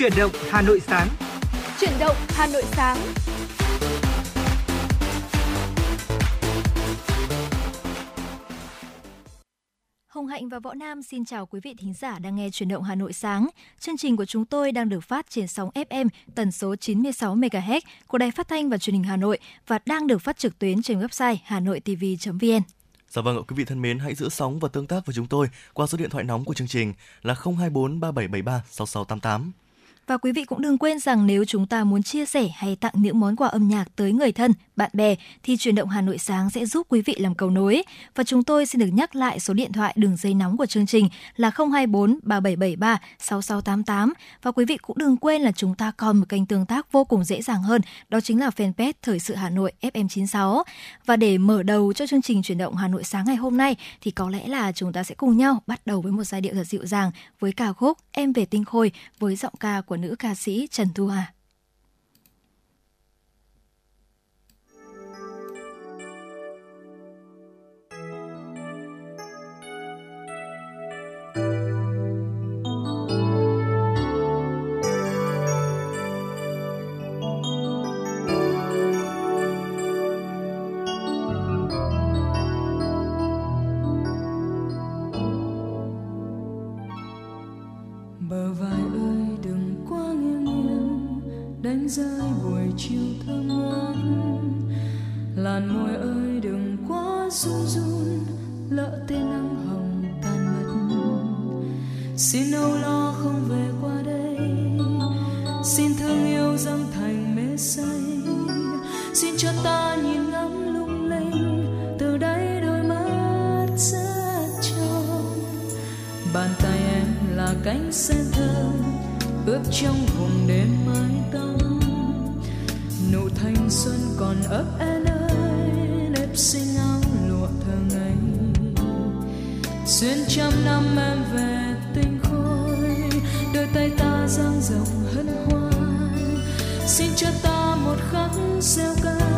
Chuyển động Hà Nội sáng. Chuyển động Hà Nội sáng. Hồng Hạnh và Võ Nam xin chào quý vị thính giả đang nghe Chuyển động Hà Nội sáng. Chương trình của chúng tôi đang được phát trên sóng FM tần số 96 MHz của Đài Phát thanh và Truyền hình Hà Nội và đang được phát trực tuyến trên website hanoitv.vn. Dạ vâng ạ, quý vị thân mến, hãy giữ sóng và tương tác với chúng tôi qua số điện thoại nóng của chương trình là 024 3773 6688. Và quý vị cũng đừng quên rằng nếu chúng ta muốn chia sẻ hay tặng những món quà âm nhạc tới người thân, bạn bè thì chuyển động Hà Nội sáng sẽ giúp quý vị làm cầu nối. Và chúng tôi xin được nhắc lại số điện thoại đường dây nóng của chương trình là 024 3773 6688 và quý vị cũng đừng quên là chúng ta còn một kênh tương tác vô cùng dễ dàng hơn, đó chính là fanpage Thời sự Hà Nội FM96. Và để mở đầu cho chương trình chuyển động Hà Nội sáng ngày hôm nay thì có lẽ là chúng ta sẽ cùng nhau bắt đầu với một giai điệu thật dịu dàng với ca khúc Em về tinh khôi với giọng ca của nữ ca sĩ Trần Thu Hà. Rơi, buổi chiều thơm ngát. Làn môi ơi, đừng quá run run, lỡ tên nắng hồng tan mất. Xin âu lo không về qua đây, xin thương yêu dâng thành mê say. Xin cho ta nhìn ngắm lung linh, từ đây đôi mắt rất trong bàn tay em là cánh sen thơm ướp trong vùng đêm mái tóc nụ thanh xuân còn ấp en ơi, nếp sinh áo lụa thơ ngây. Xuyên trăm năm em về tinh khôi, đôi tay ta dang rộng hân hoan. Xin cho ta một khắc gieo ca.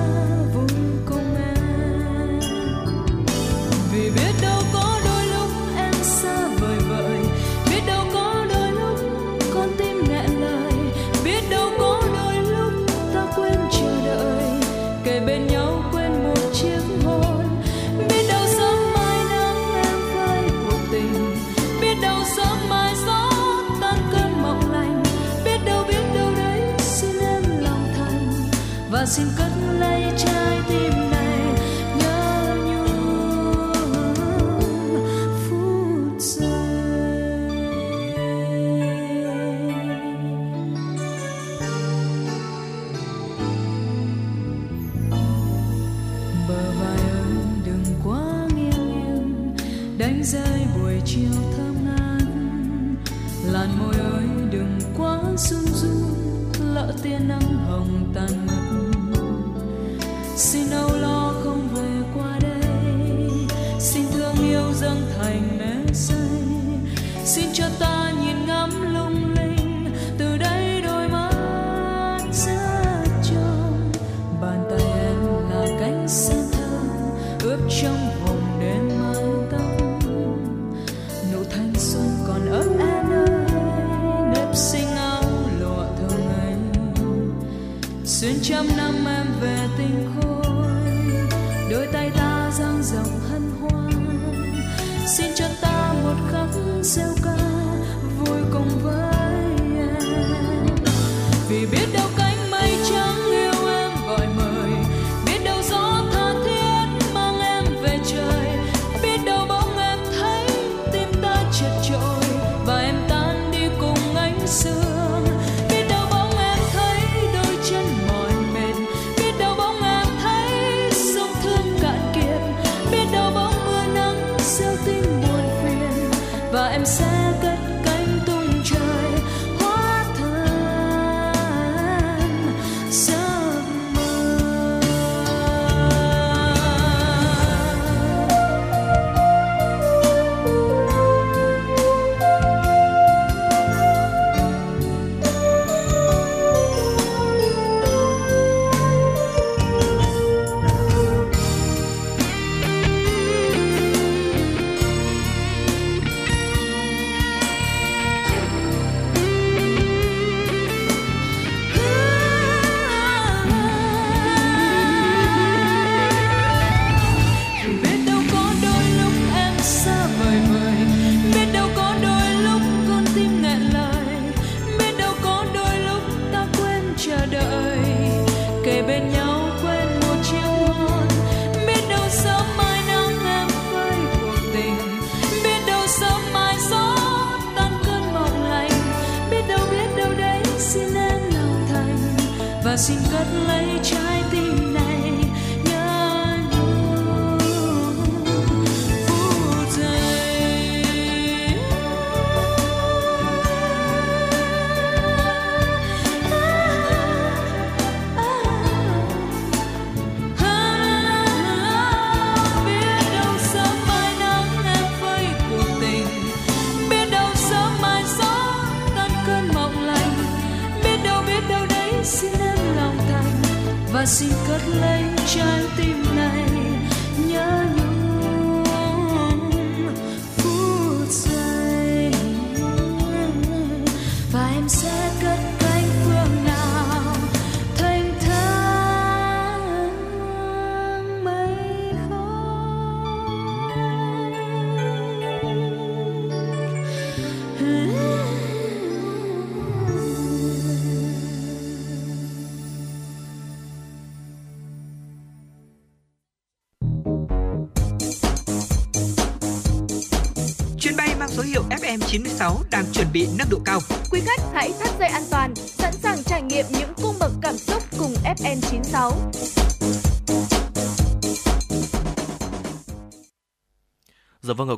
và xin cất lấy trái tim.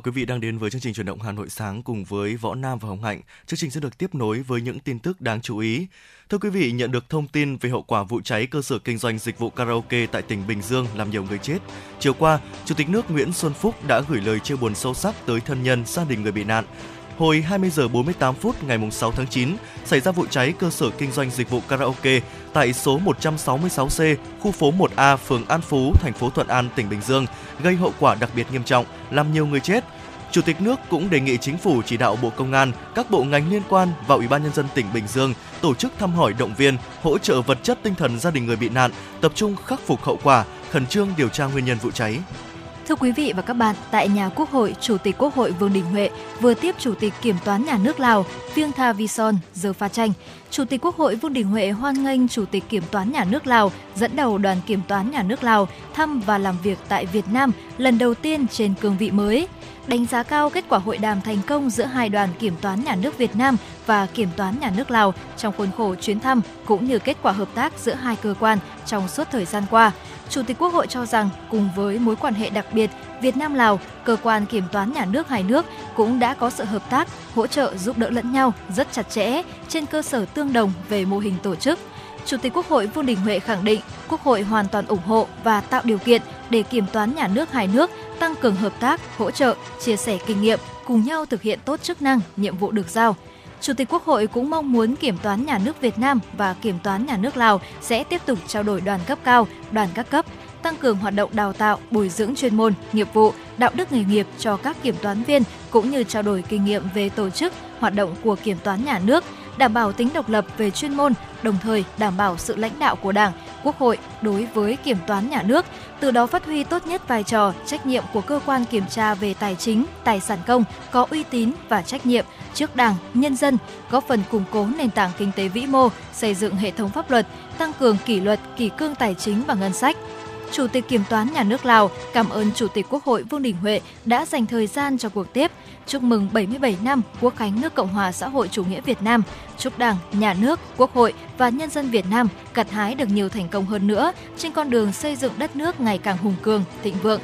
Quý vị đang đến với chương trình chuyển động Hà Nội sáng cùng với Võ Nam và Hồng Hạnh. Chương trình sẽ được tiếp nối với những tin tức đáng chú ý. Thưa quý vị, nhận được thông tin về hậu quả vụ cháy cơ sở kinh doanh dịch vụ karaoke tại tỉnh Bình Dương làm nhiều người chết. Chiều qua, Chủ tịch nước Nguyễn Xuân Phúc đã gửi lời chia buồn sâu sắc tới thân nhân, gia đình người bị nạn. Hồi 20 giờ 48 phút ngày 6 tháng 9, xảy ra vụ cháy cơ sở kinh doanh dịch vụ karaoke tại số 166C, khu phố 1A, phường An Phú, thành phố Thuận An, tỉnh Bình Dương, gây hậu quả đặc biệt nghiêm trọng, làm nhiều người chết. Chủ tịch nước cũng đề nghị chính phủ chỉ đạo Bộ Công an, các bộ ngành liên quan và Ủy ban nhân dân tỉnh Bình Dương tổ chức thăm hỏi động viên, hỗ trợ vật chất tinh thần gia đình người bị nạn, tập trung khắc phục hậu quả, khẩn trương điều tra nguyên nhân vụ cháy. Thưa quý vị và các bạn, tại nhà Quốc hội, Chủ tịch Quốc hội Vương Đình Huệ vừa tiếp Chủ tịch Kiểm toán Nhà nước Lào Viêng Tha Vison Giờ Pha Tranh. Chủ tịch Quốc hội Vương Đình Huệ hoan nghênh Chủ tịch Kiểm toán Nhà nước Lào dẫn đầu đoàn Kiểm toán Nhà nước Lào thăm và làm việc tại Việt Nam lần đầu tiên trên cương vị mới đánh giá cao kết quả hội đàm thành công giữa hai đoàn kiểm toán nhà nước Việt Nam và kiểm toán nhà nước Lào trong khuôn khổ chuyến thăm cũng như kết quả hợp tác giữa hai cơ quan trong suốt thời gian qua. Chủ tịch Quốc hội cho rằng cùng với mối quan hệ đặc biệt Việt Nam Lào, cơ quan kiểm toán nhà nước hai nước cũng đã có sự hợp tác, hỗ trợ giúp đỡ lẫn nhau rất chặt chẽ trên cơ sở tương đồng về mô hình tổ chức. Chủ tịch Quốc hội Vương Đình Huệ khẳng định Quốc hội hoàn toàn ủng hộ và tạo điều kiện để kiểm toán nhà nước hai nước tăng cường hợp tác, hỗ trợ, chia sẻ kinh nghiệm, cùng nhau thực hiện tốt chức năng, nhiệm vụ được giao. Chủ tịch Quốc hội cũng mong muốn Kiểm toán Nhà nước Việt Nam và Kiểm toán Nhà nước Lào sẽ tiếp tục trao đổi đoàn cấp cao, đoàn các cấp, tăng cường hoạt động đào tạo, bồi dưỡng chuyên môn, nghiệp vụ, đạo đức nghề nghiệp cho các kiểm toán viên cũng như trao đổi kinh nghiệm về tổ chức, hoạt động của kiểm toán nhà nước, đảm bảo tính độc lập về chuyên môn, đồng thời đảm bảo sự lãnh đạo của Đảng, Quốc hội đối với kiểm toán nhà nước, từ đó phát huy tốt nhất vai trò, trách nhiệm của cơ quan kiểm tra về tài chính, tài sản công có uy tín và trách nhiệm trước Đảng, nhân dân, góp phần củng cố nền tảng kinh tế vĩ mô, xây dựng hệ thống pháp luật, tăng cường kỷ luật, kỷ cương tài chính và ngân sách, Chủ tịch Kiểm toán Nhà nước Lào cảm ơn Chủ tịch Quốc hội Vương Đình Huệ đã dành thời gian cho cuộc tiếp, chúc mừng 77 năm Quốc khánh nước Cộng hòa xã hội chủ nghĩa Việt Nam, chúc Đảng, Nhà nước, Quốc hội và nhân dân Việt Nam gặt hái được nhiều thành công hơn nữa trên con đường xây dựng đất nước ngày càng hùng cường, thịnh vượng.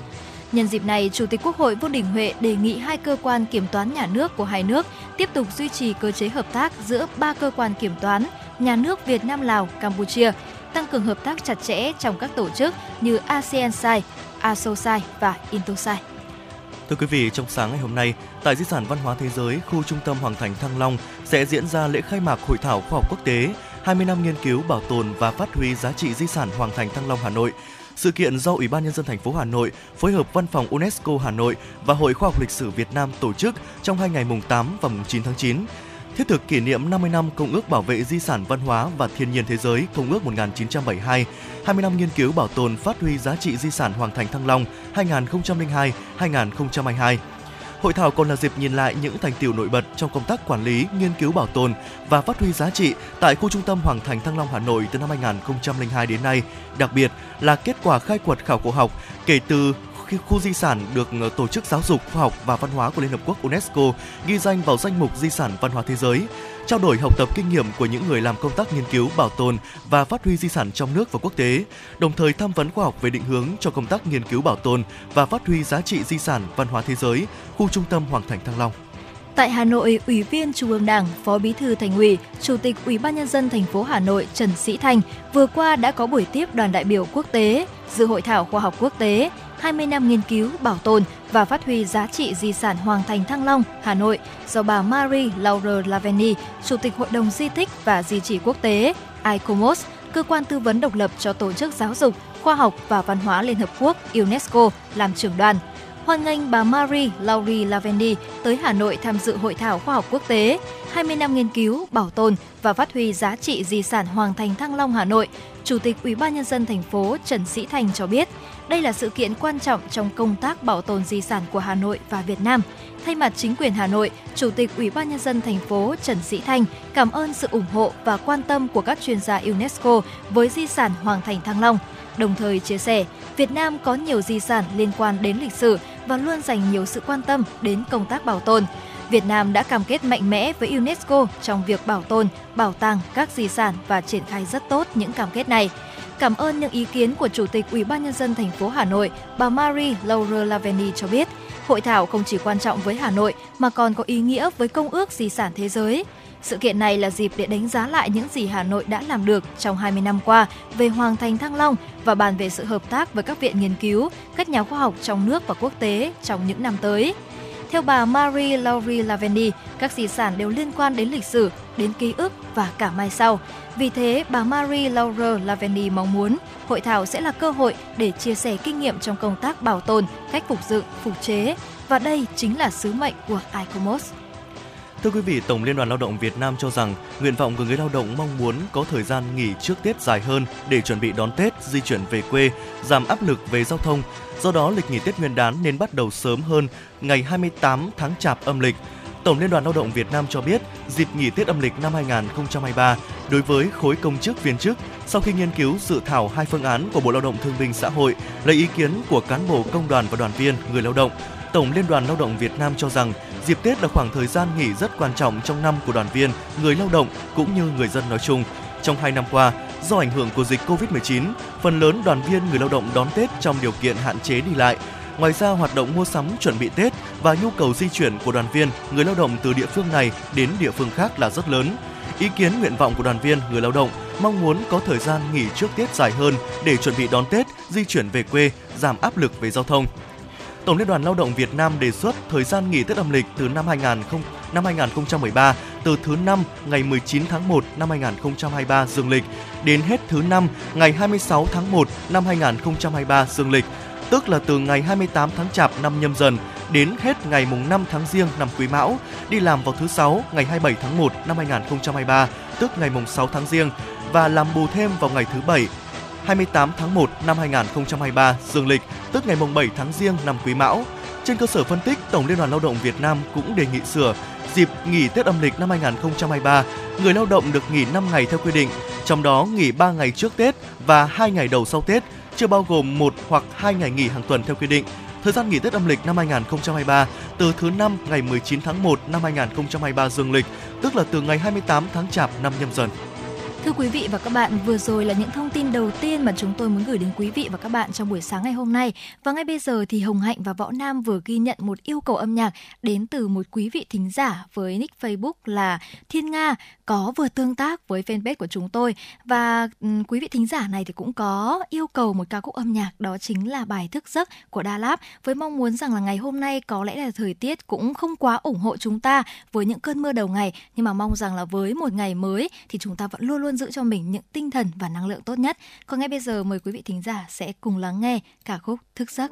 Nhân dịp này, Chủ tịch Quốc hội Vương Đình Huệ đề nghị hai cơ quan kiểm toán nhà nước của hai nước tiếp tục duy trì cơ chế hợp tác giữa ba cơ quan kiểm toán, nhà nước Việt Nam Lào, Campuchia tăng cường hợp tác chặt chẽ trong các tổ chức như ASEAN SAI, ASOSAI và Intosai. Thưa quý vị, trong sáng ngày hôm nay, tại Di sản Văn hóa Thế giới, khu trung tâm Hoàng Thành Thăng Long sẽ diễn ra lễ khai mạc Hội thảo khoa học quốc tế 20 năm nghiên cứu, bảo tồn và phát huy giá trị di sản Hoàng Thành Thăng Long Hà Nội. Sự kiện do Ủy ban nhân dân thành phố Hà Nội phối hợp Văn phòng UNESCO Hà Nội và Hội Khoa học Lịch sử Việt Nam tổ chức trong hai ngày mùng 8 và mùng 9 tháng 9 thiết thực kỷ niệm 50 năm Công ước Bảo vệ Di sản Văn hóa và Thiên nhiên Thế giới Công ước 1972, 20 năm nghiên cứu bảo tồn phát huy giá trị di sản Hoàng Thành Thăng Long 2002-2022. Hội thảo còn là dịp nhìn lại những thành tiệu nổi bật trong công tác quản lý, nghiên cứu bảo tồn và phát huy giá trị tại khu trung tâm Hoàng Thành Thăng Long Hà Nội từ năm 2002 đến nay, đặc biệt là kết quả khai quật khảo cổ học kể từ khu di sản được ờ, Tổ chức Giáo dục, Khoa học và Văn hóa của Liên Hợp Quốc UNESCO ghi danh vào danh mục di sản văn hóa thế giới, trao đổi học tập kinh nghiệm của những người làm công tác nghiên cứu, bảo tồn và phát huy di sản trong nước và quốc tế, đồng thời tham vấn khoa học về định hướng cho công tác nghiên cứu bảo tồn và phát huy giá trị di sản văn hóa thế giới, khu trung tâm Hoàng Thành Thăng Long. Tại Hà Nội, Ủy viên Trung ương Đảng, Phó Bí thư Thành ủy, Chủ tịch Ủy ban nhân dân thành phố Hà Nội Trần Sĩ Thành vừa qua đã có buổi tiếp đoàn đại biểu quốc tế dự hội thảo khoa học quốc tế 20 năm nghiên cứu, bảo tồn và phát huy giá trị di sản Hoàng Thành Thăng Long, Hà Nội do bà Marie Laure Laveni, Chủ tịch Hội đồng Di tích và Di chỉ Quốc tế ICOMOS, cơ quan tư vấn độc lập cho Tổ chức Giáo dục, Khoa học và Văn hóa Liên Hợp Quốc UNESCO làm trưởng đoàn. Hoan nghênh bà Marie Laure Lavendi tới Hà Nội tham dự hội thảo khoa học quốc tế 20 năm nghiên cứu, bảo tồn và phát huy giá trị di sản Hoàng Thành Thăng Long Hà Nội. Chủ tịch Ủy ban nhân dân thành phố Trần Sĩ Thành cho biết, đây là sự kiện quan trọng trong công tác bảo tồn di sản của Hà Nội và Việt Nam. Thay mặt chính quyền Hà Nội, Chủ tịch Ủy ban nhân dân thành phố Trần Sĩ Thanh cảm ơn sự ủng hộ và quan tâm của các chuyên gia UNESCO với di sản Hoàng Thành Thăng Long. Đồng thời chia sẻ, Việt Nam có nhiều di sản liên quan đến lịch sử và luôn dành nhiều sự quan tâm đến công tác bảo tồn. Việt Nam đã cam kết mạnh mẽ với UNESCO trong việc bảo tồn, bảo tàng các di sản và triển khai rất tốt những cam kết này. Cảm ơn những ý kiến của Chủ tịch Ủy ban nhân dân thành phố Hà Nội, bà Marie Laure Laveni cho biết, hội thảo không chỉ quan trọng với Hà Nội mà còn có ý nghĩa với Công ước Di sản Thế giới. Sự kiện này là dịp để đánh giá lại những gì Hà Nội đã làm được trong 20 năm qua về Hoàng thành Thăng Long và bàn về sự hợp tác với các viện nghiên cứu, các nhà khoa học trong nước và quốc tế trong những năm tới. Theo bà Marie Laurie Lavendi, các di sản đều liên quan đến lịch sử, đến ký ức và cả mai sau. Vì thế, bà Marie Laure Lavendi mong muốn hội thảo sẽ là cơ hội để chia sẻ kinh nghiệm trong công tác bảo tồn, cách phục dựng, phục chế và đây chính là sứ mệnh của ICOMOS. Thưa quý vị, Tổng Liên đoàn Lao động Việt Nam cho rằng nguyện vọng của người lao động mong muốn có thời gian nghỉ trước Tết dài hơn để chuẩn bị đón Tết, di chuyển về quê, giảm áp lực về giao thông. Do đó, lịch nghỉ Tết Nguyên đán nên bắt đầu sớm hơn ngày 28 tháng Chạp âm lịch. Tổng Liên đoàn Lao động Việt Nam cho biết, dịp nghỉ Tết âm lịch năm 2023 đối với khối công chức viên chức, sau khi nghiên cứu dự thảo hai phương án của Bộ Lao động Thương binh Xã hội, lấy ý kiến của cán bộ công đoàn và đoàn viên, người lao động, Tổng Liên đoàn Lao động Việt Nam cho rằng dịp Tết là khoảng thời gian nghỉ rất quan trọng trong năm của đoàn viên, người lao động cũng như người dân nói chung. Trong hai năm qua, do ảnh hưởng của dịch Covid-19, phần lớn đoàn viên người lao động đón Tết trong điều kiện hạn chế đi lại. Ngoài ra, hoạt động mua sắm chuẩn bị Tết và nhu cầu di chuyển của đoàn viên, người lao động từ địa phương này đến địa phương khác là rất lớn. Ý kiến nguyện vọng của đoàn viên, người lao động mong muốn có thời gian nghỉ trước Tết dài hơn để chuẩn bị đón Tết, di chuyển về quê, giảm áp lực về giao thông. Tổng Liên đoàn Lao động Việt Nam đề xuất thời gian nghỉ Tết âm lịch từ năm 2000 năm 2013 từ thứ năm ngày 19 tháng 1 năm 2023 dương lịch đến hết thứ năm ngày 26 tháng 1 năm 2023 dương lịch, tức là từ ngày 28 tháng Chạp năm nhâm dần đến hết ngày mùng 5 tháng Giêng năm Quý Mão, đi làm vào thứ sáu ngày 27 tháng 1 năm 2023, tức ngày mùng 6 tháng Giêng và làm bù thêm vào ngày thứ bảy 28 tháng 1 năm 2023 dương lịch, tức ngày mùng 7 tháng Giêng năm Quý Mão. Trên cơ sở phân tích, Tổng Liên đoàn Lao động Việt Nam cũng đề nghị sửa dịp nghỉ Tết âm lịch năm 2023, người lao động được nghỉ 5 ngày theo quy định, trong đó nghỉ 3 ngày trước Tết và 2 ngày đầu sau Tết, chưa bao gồm một hoặc 2 ngày nghỉ hàng tuần theo quy định. Thời gian nghỉ Tết âm lịch năm 2023 từ thứ năm ngày 19 tháng 1 năm 2023 dương lịch, tức là từ ngày 28 tháng Chạp năm nhâm dần. Thưa quý vị và các bạn, vừa rồi là những thông tin đầu tiên mà chúng tôi muốn gửi đến quý vị và các bạn trong buổi sáng ngày hôm nay. Và ngay bây giờ thì Hồng Hạnh và Võ Nam vừa ghi nhận một yêu cầu âm nhạc đến từ một quý vị thính giả với nick Facebook là Thiên Nga có vừa tương tác với fanpage của chúng tôi và quý vị thính giả này thì cũng có yêu cầu một ca khúc âm nhạc đó chính là bài thức giấc của Đà Lạt với mong muốn rằng là ngày hôm nay có lẽ là thời tiết cũng không quá ủng hộ chúng ta với những cơn mưa đầu ngày nhưng mà mong rằng là với một ngày mới thì chúng ta vẫn luôn luôn giữ cho mình những tinh thần và năng lượng tốt nhất. Còn ngay bây giờ, mời quý vị thính giả sẽ cùng lắng nghe ca khúc thức giấc.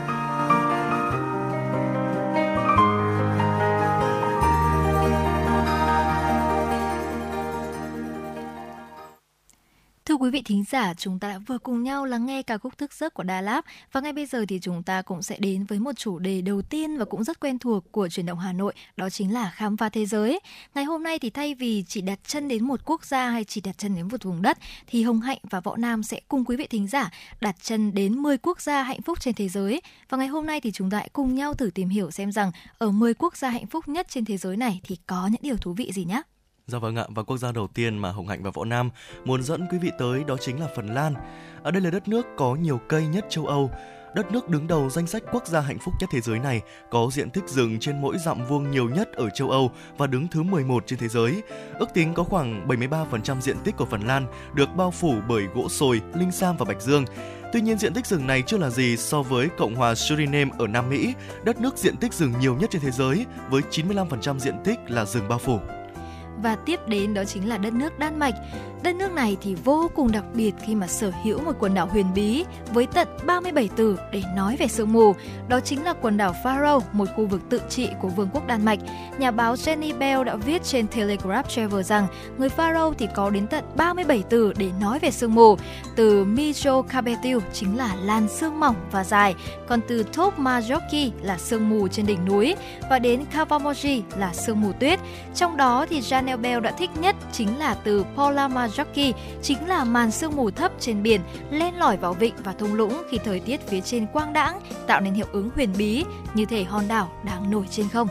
quý vị thính giả, chúng ta đã vừa cùng nhau lắng nghe ca khúc thức giấc của Đà Lạt và ngay bây giờ thì chúng ta cũng sẽ đến với một chủ đề đầu tiên và cũng rất quen thuộc của truyền động Hà Nội, đó chính là khám phá thế giới. Ngày hôm nay thì thay vì chỉ đặt chân đến một quốc gia hay chỉ đặt chân đến một vùng đất thì Hồng Hạnh và Võ Nam sẽ cùng quý vị thính giả đặt chân đến 10 quốc gia hạnh phúc trên thế giới. Và ngày hôm nay thì chúng ta hãy cùng nhau thử tìm hiểu xem rằng ở 10 quốc gia hạnh phúc nhất trên thế giới này thì có những điều thú vị gì nhé. Dạ vâng ạ, và quốc gia đầu tiên mà Hồng Hạnh và Võ Nam muốn dẫn quý vị tới đó chính là Phần Lan. Ở đây là đất nước có nhiều cây nhất châu Âu. Đất nước đứng đầu danh sách quốc gia hạnh phúc nhất thế giới này có diện tích rừng trên mỗi dặm vuông nhiều nhất ở châu Âu và đứng thứ 11 trên thế giới. Ước tính có khoảng 73% diện tích của Phần Lan được bao phủ bởi gỗ sồi, linh sam và bạch dương. Tuy nhiên diện tích rừng này chưa là gì so với Cộng hòa Suriname ở Nam Mỹ, đất nước diện tích rừng nhiều nhất trên thế giới với 95% diện tích là rừng bao phủ. Và tiếp đến đó chính là đất nước Đan Mạch. Đất nước này thì vô cùng đặc biệt khi mà sở hữu một quần đảo huyền bí với tận 37 từ để nói về sương mù. Đó chính là quần đảo Faroe, một khu vực tự trị của Vương quốc Đan Mạch. Nhà báo Jenny Bell đã viết trên Telegraph Travel rằng người Faroe thì có đến tận 37 từ để nói về sương mù. Từ Mijo Kabetil chính là làn sương mỏng và dài, còn từ Top Majoki là sương mù trên đỉnh núi và đến Kavamoji là sương mù tuyết. Trong đó thì Janelle Bell đã thích nhất chính là từ Polamajoki, chính là màn sương mù thấp trên biển len lỏi vào vịnh và thung lũng khi thời tiết phía trên quang đãng tạo nên hiệu ứng huyền bí như thể hòn đảo đang nổi trên không.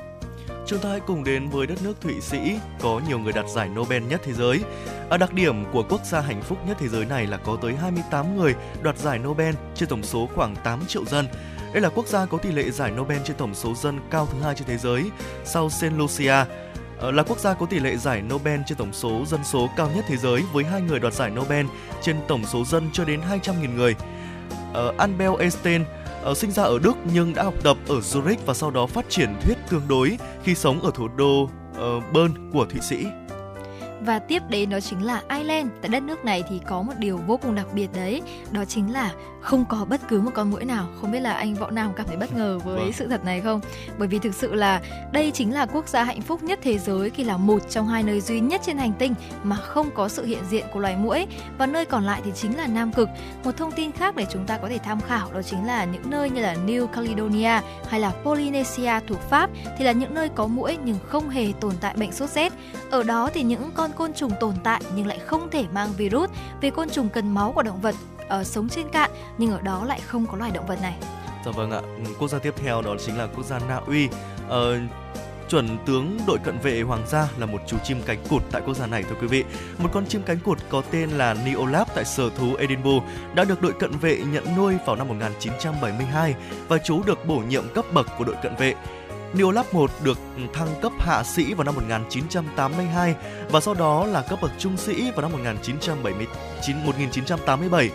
Chúng ta hãy cùng đến với đất nước Thụy Sĩ có nhiều người đạt giải Nobel nhất thế giới. Ở đặc điểm của quốc gia hạnh phúc nhất thế giới này là có tới 28 người đoạt giải Nobel trên tổng số khoảng 8 triệu dân. Đây là quốc gia có tỷ lệ giải Nobel trên tổng số dân cao thứ hai trên thế giới, sau Saint Lucia. Ờ, là quốc gia có tỷ lệ giải Nobel trên tổng số dân số cao nhất thế giới với hai người đoạt giải Nobel trên tổng số dân chưa đến 200.000 người. Uh, Albert Einstein ờ, sinh ra ở Đức nhưng đã học tập ở Zurich và sau đó phát triển thuyết tương đối khi sống ở thủ đô uh, Bern của Thụy Sĩ. Và tiếp đến đó chính là Ireland. Tại đất nước này thì có một điều vô cùng đặc biệt đấy, đó chính là không có bất cứ một con muỗi nào. Không biết là anh Võ Nam cảm thấy bất ngờ với Vâng. sự thật này không? Bởi vì thực sự là đây chính là quốc gia hạnh phúc nhất thế giới khi là một trong hai nơi duy nhất trên hành tinh mà không có sự hiện diện của loài muỗi và nơi còn lại thì chính là Nam Cực. Một thông tin khác để chúng ta có thể tham khảo đó chính là những nơi như là New Caledonia hay là Polynesia thuộc Pháp thì là những nơi có muỗi nhưng không hề tồn tại bệnh sốt rét. Ở đó thì những con côn trùng tồn tại nhưng lại không thể mang virus vì côn trùng cần máu của động vật ở sống trên cạn nhưng ở đó lại không có loài động vật này. Dạ vâng ạ. Ừ, quốc gia tiếp theo đó chính là quốc gia Na Uy. Ờ, chuẩn tướng đội cận vệ hoàng gia là một chú chim cánh cụt tại quốc gia này thưa quý vị. Một con chim cánh cụt có tên là Neolab tại sở thú Edinburgh đã được đội cận vệ nhận nuôi vào năm 1972 và chú được bổ nhiệm cấp bậc của đội cận vệ. Neolab 1 được thăng cấp hạ sĩ vào năm 1982 và sau đó là cấp bậc trung sĩ vào năm 1979 1987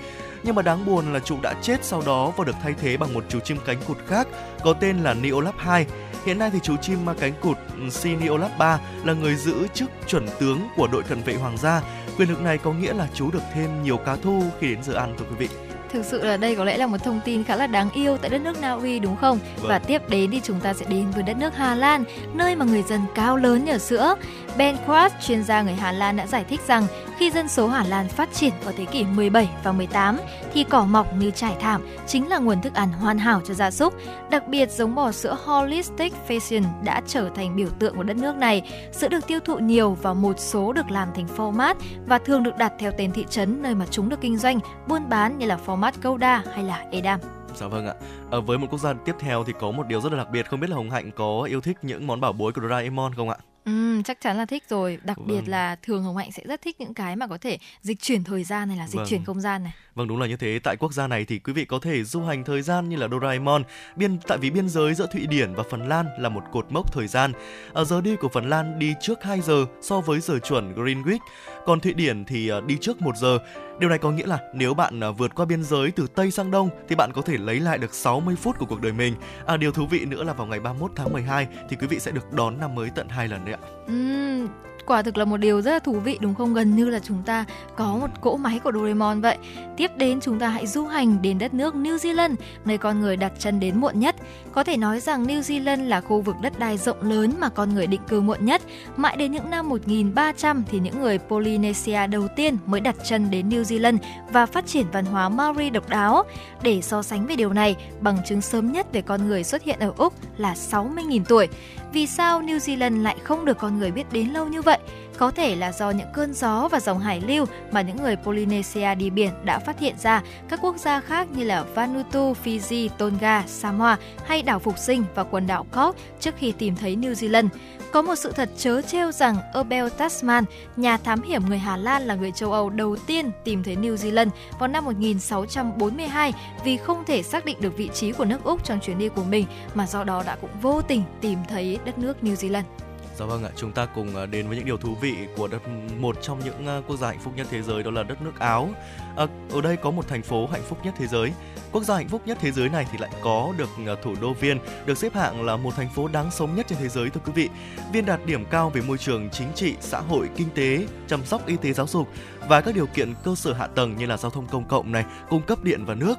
nhưng mà đáng buồn là trụ đã chết sau đó và được thay thế bằng một chú chim cánh cụt khác, có tên là Neolab 2. Hiện nay thì chú chim cánh cụt C Neolab 3 là người giữ chức chuẩn tướng của đội cận vệ hoàng gia. Quyền lực này có nghĩa là chú được thêm nhiều cá thu khi đến giờ ăn, thưa quý vị. Thực sự là đây có lẽ là một thông tin khá là đáng yêu tại đất nước Na Uy đúng không? Vâng. Và tiếp đến thì chúng ta sẽ đến với đất nước Hà Lan, nơi mà người dân cao lớn nhờ sữa. Ben Kras, chuyên gia người Hà Lan đã giải thích rằng khi dân số Hà Lan phát triển vào thế kỷ 17 và 18 thì cỏ mọc như trải thảm chính là nguồn thức ăn hoàn hảo cho gia súc. Đặc biệt giống bò sữa Holistic Fashion đã trở thành biểu tượng của đất nước này. Sữa được tiêu thụ nhiều và một số được làm thành format và thường được đặt theo tên thị trấn nơi mà chúng được kinh doanh, buôn bán như là format Gouda hay là Edam. Dạ vâng ạ. À, với một quốc gia tiếp theo thì có một điều rất là đặc biệt, không biết là Hồng Hạnh có yêu thích những món bảo bối của Doraemon không ạ? Ừ, chắc chắn là thích rồi. Đặc Vâng. biệt là thường Hồng Hạnh sẽ rất thích những cái mà có thể dịch chuyển thời gian này là dịch Vâng. chuyển không gian này. Vâng đúng là như thế. Tại quốc gia này thì quý vị có thể du hành thời gian như là Doraemon. Biên tại vì biên giới giữa Thụy Điển và Phần Lan là một cột mốc thời gian. Ở giờ đi của Phần Lan đi trước 2 giờ so với giờ chuẩn Greenwich, còn Thụy Điển thì ờ, đi trước 1 giờ. Điều này có nghĩa là nếu bạn ờ, vượt qua biên giới từ Tây sang Đông thì bạn có thể lấy lại được 60 phút của cuộc đời mình. À, điều thú vị nữa là vào ngày 31 tháng 12 thì quý vị sẽ được đón năm mới tận hai lần đấy ạ. Uhm, quả thực là một điều rất là thú vị đúng không? Gần như là chúng ta có một cỗ máy của Doraemon vậy. Tiếp đến chúng ta hãy du hành đến đất nước New Zealand, nơi con người đặt chân đến muộn nhất. Có thể nói rằng New Zealand là khu vực đất đai rộng lớn mà con người định cư muộn nhất. Mãi đến những năm 1300 thì những người Polynesia đầu tiên mới đặt chân đến New Zealand và phát triển văn hóa Maori độc đáo. Để so sánh về điều này, bằng chứng sớm nhất về con người xuất hiện ở Úc là 60.000 tuổi. Vì sao New Zealand lại không được con người biết đến lâu như vậy? Có thể là do những cơn gió và dòng hải lưu mà những người Polynesia đi biển đã phát hiện ra các quốc gia khác như là Vanuatu, Fiji, Tonga, Samoa hay đảo Phục Sinh và quần đảo Cook trước khi tìm thấy New Zealand. Có một sự thật chớ trêu rằng Abel Tasman, nhà thám hiểm người Hà Lan là người châu Âu đầu tiên tìm thấy New Zealand vào năm 1642 vì không thể xác định được vị trí của nước Úc trong chuyến đi của mình mà do đó đã cũng vô tình tìm thấy đất nước New Zealand. Dạ vâng ạ, chúng ta cùng ờ, đến với những điều thú vị của đất một trong những ờ, quốc gia hạnh phúc nhất thế giới đó là đất nước Áo. À, ở đây có một thành phố hạnh phúc nhất thế giới. Quốc gia hạnh phúc nhất thế giới này thì lại có được thủ đô Viên được xếp hạng là một thành phố đáng sống nhất trên thế giới thưa quý vị. Viên đạt điểm cao về môi trường chính trị, xã hội, kinh tế, chăm sóc y tế giáo dục và các điều kiện cơ sở hạ tầng như là giao thông công cộng này, cung cấp điện và nước.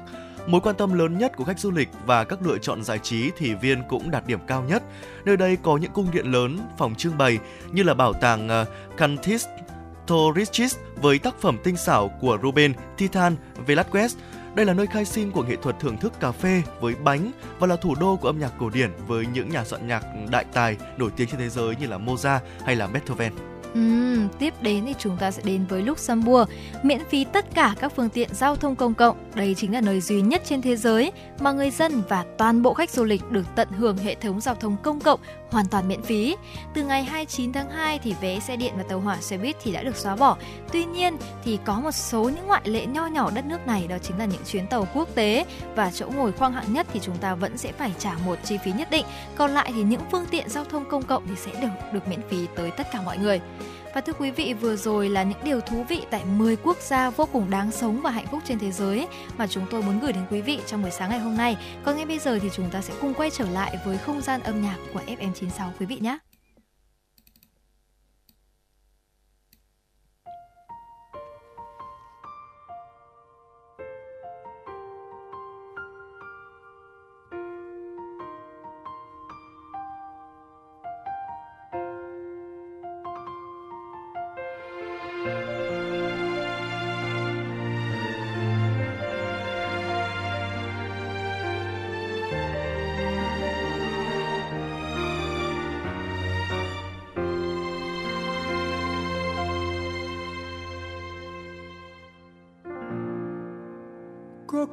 Mối quan tâm lớn nhất của khách du lịch và các lựa chọn giải trí thì Viên cũng đạt điểm cao nhất. Nơi đây có những cung điện lớn, phòng trưng bày như là bảo tàng ờ, uh, Cantis Torichis với tác phẩm tinh xảo của Ruben Titan Velasquez. Đây là nơi khai sinh của nghệ thuật thưởng thức cà phê với bánh và là thủ đô của âm nhạc cổ điển với những nhà soạn nhạc đại tài nổi tiếng trên thế giới như là Mozart hay là Beethoven. Ừm, tiếp đến thì chúng ta sẽ đến với Luxembourg, miễn phí tất cả các phương tiện giao thông công cộng. Đây chính là nơi duy nhất trên thế giới mà người dân và toàn bộ khách du lịch được tận hưởng hệ thống giao thông công cộng hoàn toàn miễn phí. Từ ngày 29 tháng 2 thì vé xe điện và tàu hỏa xe buýt thì đã được xóa bỏ. Tuy nhiên thì có một số những ngoại lệ nho nhỏ đất nước này, đó chính là những chuyến tàu quốc tế và chỗ ngồi khoang hạng nhất thì chúng ta vẫn sẽ phải trả một chi phí nhất định. Còn lại thì những phương tiện giao thông công cộng thì sẽ được được miễn phí tới tất cả mọi người. Và thưa quý vị, vừa rồi là những điều thú vị tại 10 quốc gia vô cùng đáng sống và hạnh phúc trên thế giới mà chúng tôi muốn gửi đến quý vị trong buổi sáng ngày hôm nay. Còn ngay bây giờ thì chúng ta sẽ cùng quay trở lại với không gian âm nhạc của FM96 quý vị nhé.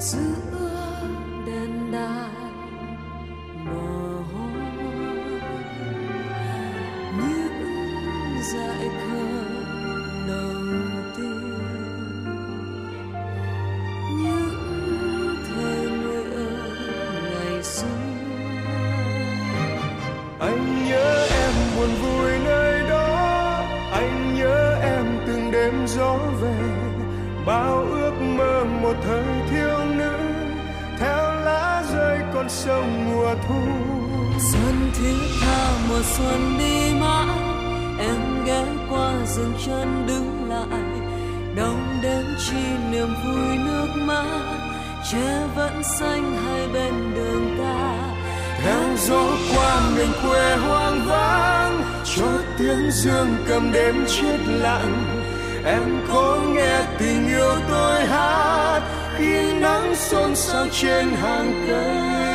chiều xuân thiết tha mùa xuân đi mãi. Em ghé qua dừng chân đứng lại đông đến chi niềm vui nước mắt. Che vẫn xanh hai bên đường ta theo gió qua miền quê hoang vắng. Cho tiếng dương cầm đêm chết lặng, em có nghe tình yêu tôi hát. Khi nắng xôn xao trên hàng cây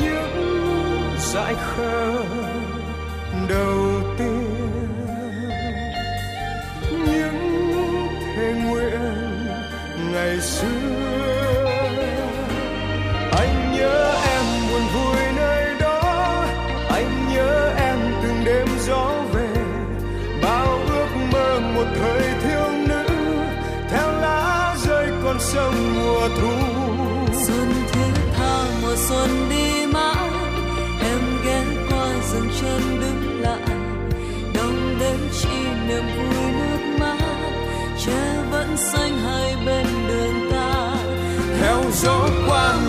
những dại khờ đầu tiên, những thề nguyện ngày xưa. Anh nhớ em buồn vui nơi đó, anh nhớ em từng đêm gió về, bao ước mơ một thời thiếu nữ, theo lá rơi con sông mùa thu. Xuân thiết tha mùa xuân đi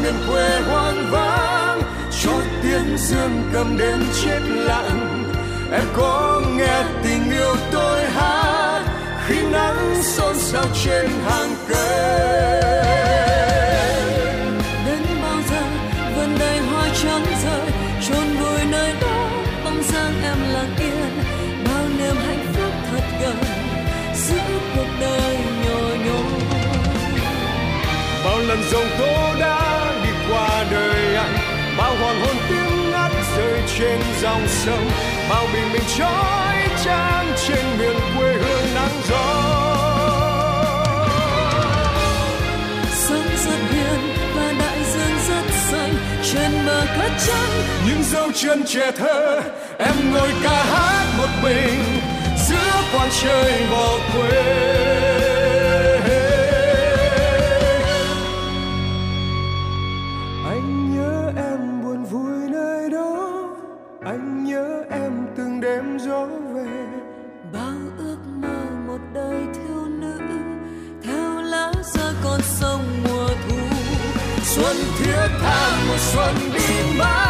miền quê hoang vắng cho tiếng dương cầm đêm chết lặng. Em có nghe tình yêu tôi hát khi nắng xôn xao trên hàng cây. Đến bao giờ vườn đầy hoa trắng rơi, chôn vùi nơi đó bóng dáng em lặng yên. Bao niềm hạnh phúc thật gần giữa cuộc đời nhỏ nhoi bao lần dòng tố đã dòng sông bao bình minh trói trang trên miền quê hương nắng gió. Sông rất hiền và đại dương rất xanh trên bờ cát trắng những dấu chân trẻ thơ em ngồi ca hát một mình giữa quang trời bỏ quê tha một xuân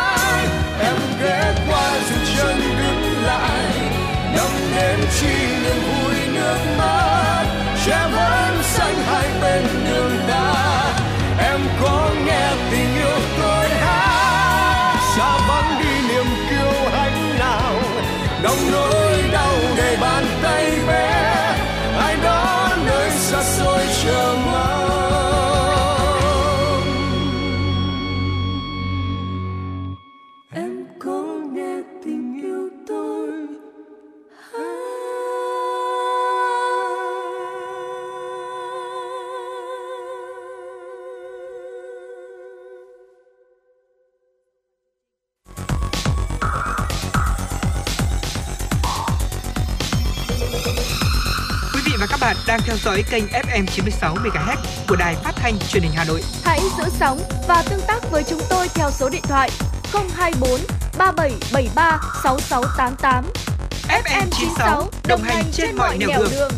dõi kênh FM 96 MHz của đài phát thanh truyền hình Hà Nội. Hãy giữ sóng và tương tác với chúng tôi theo số điện thoại 024 3773 6688. FM 96 đồng hành trên mọi nẻo đường. đường.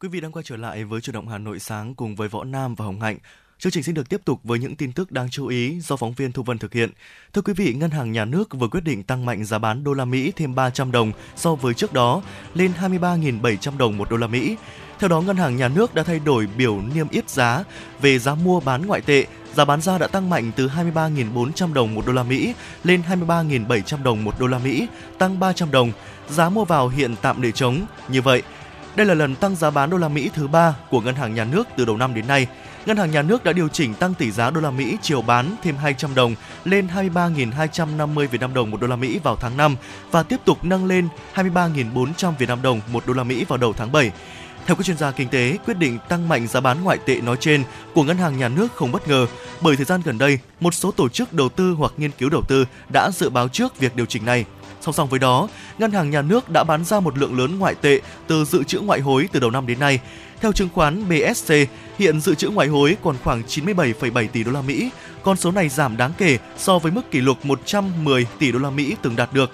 Quý vị đang quay trở lại với chủ động Hà Nội sáng cùng với Võ Nam và Hồng Hạnh. Chương trình xin được tiếp tục với những tin tức đáng chú ý do phóng viên Thu Vân thực hiện. Thưa quý vị, Ngân hàng Nhà nước vừa quyết định tăng mạnh giá bán đô la Mỹ thêm 300 đồng so với trước đó, lên 23.700 đồng một đô la Mỹ. Theo đó, Ngân hàng Nhà nước đã thay đổi biểu niêm yết giá về giá mua bán ngoại tệ. Giá bán ra đã tăng mạnh từ 23.400 đồng một đô la Mỹ lên 23.700 đồng một đô la Mỹ, tăng 300 đồng. Giá mua vào hiện tạm để chống. Như vậy, đây là lần tăng giá bán đô la Mỹ thứ ba của Ngân hàng Nhà nước từ đầu năm đến nay. Ngân hàng Nhà nước đã điều chỉnh tăng tỷ giá đô la Mỹ chiều bán thêm 200 đồng lên 23.250 Việt Nam đồng một đô la Mỹ vào tháng 5 và tiếp tục nâng lên 23.400 Việt Nam đồng một đô la Mỹ vào đầu tháng 7. Theo các chuyên gia kinh tế, quyết định tăng mạnh giá bán ngoại tệ nói trên của ngân hàng nhà nước không bất ngờ, bởi thời gian gần đây, một số tổ chức đầu tư hoặc nghiên cứu đầu tư đã dự báo trước việc điều chỉnh này. Song song với đó, ngân hàng nhà nước đã bán ra một lượng lớn ngoại tệ từ dự trữ ngoại hối từ đầu năm đến nay. Theo chứng khoán BSC, hiện dự trữ ngoại hối còn khoảng 97,7 tỷ đô la Mỹ. Con số này giảm đáng kể so với mức kỷ lục 110 tỷ đô la Mỹ từng đạt được.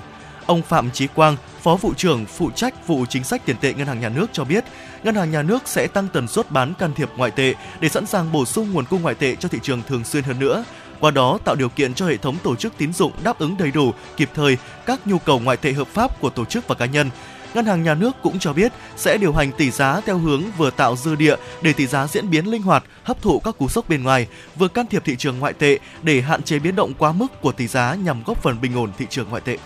Ông Phạm Chí Quang, Phó vụ trưởng phụ trách vụ chính sách tiền tệ ngân hàng nhà nước cho biết, ngân hàng nhà nước sẽ tăng tần suất bán can thiệp ngoại tệ để sẵn sàng bổ sung nguồn cung ngoại tệ cho thị trường thường xuyên hơn nữa qua đó tạo điều kiện cho hệ thống tổ chức tín dụng đáp ứng đầy đủ, kịp thời các nhu cầu ngoại tệ hợp pháp của tổ chức và cá nhân. Ngân hàng nhà nước cũng cho biết sẽ điều hành tỷ giá theo hướng vừa tạo dư địa để tỷ giá diễn biến linh hoạt, hấp thụ các cú sốc bên ngoài, vừa can thiệp thị trường ngoại tệ để hạn chế biến động quá mức của tỷ giá nhằm góp phần bình ổn thị trường ngoại tệ.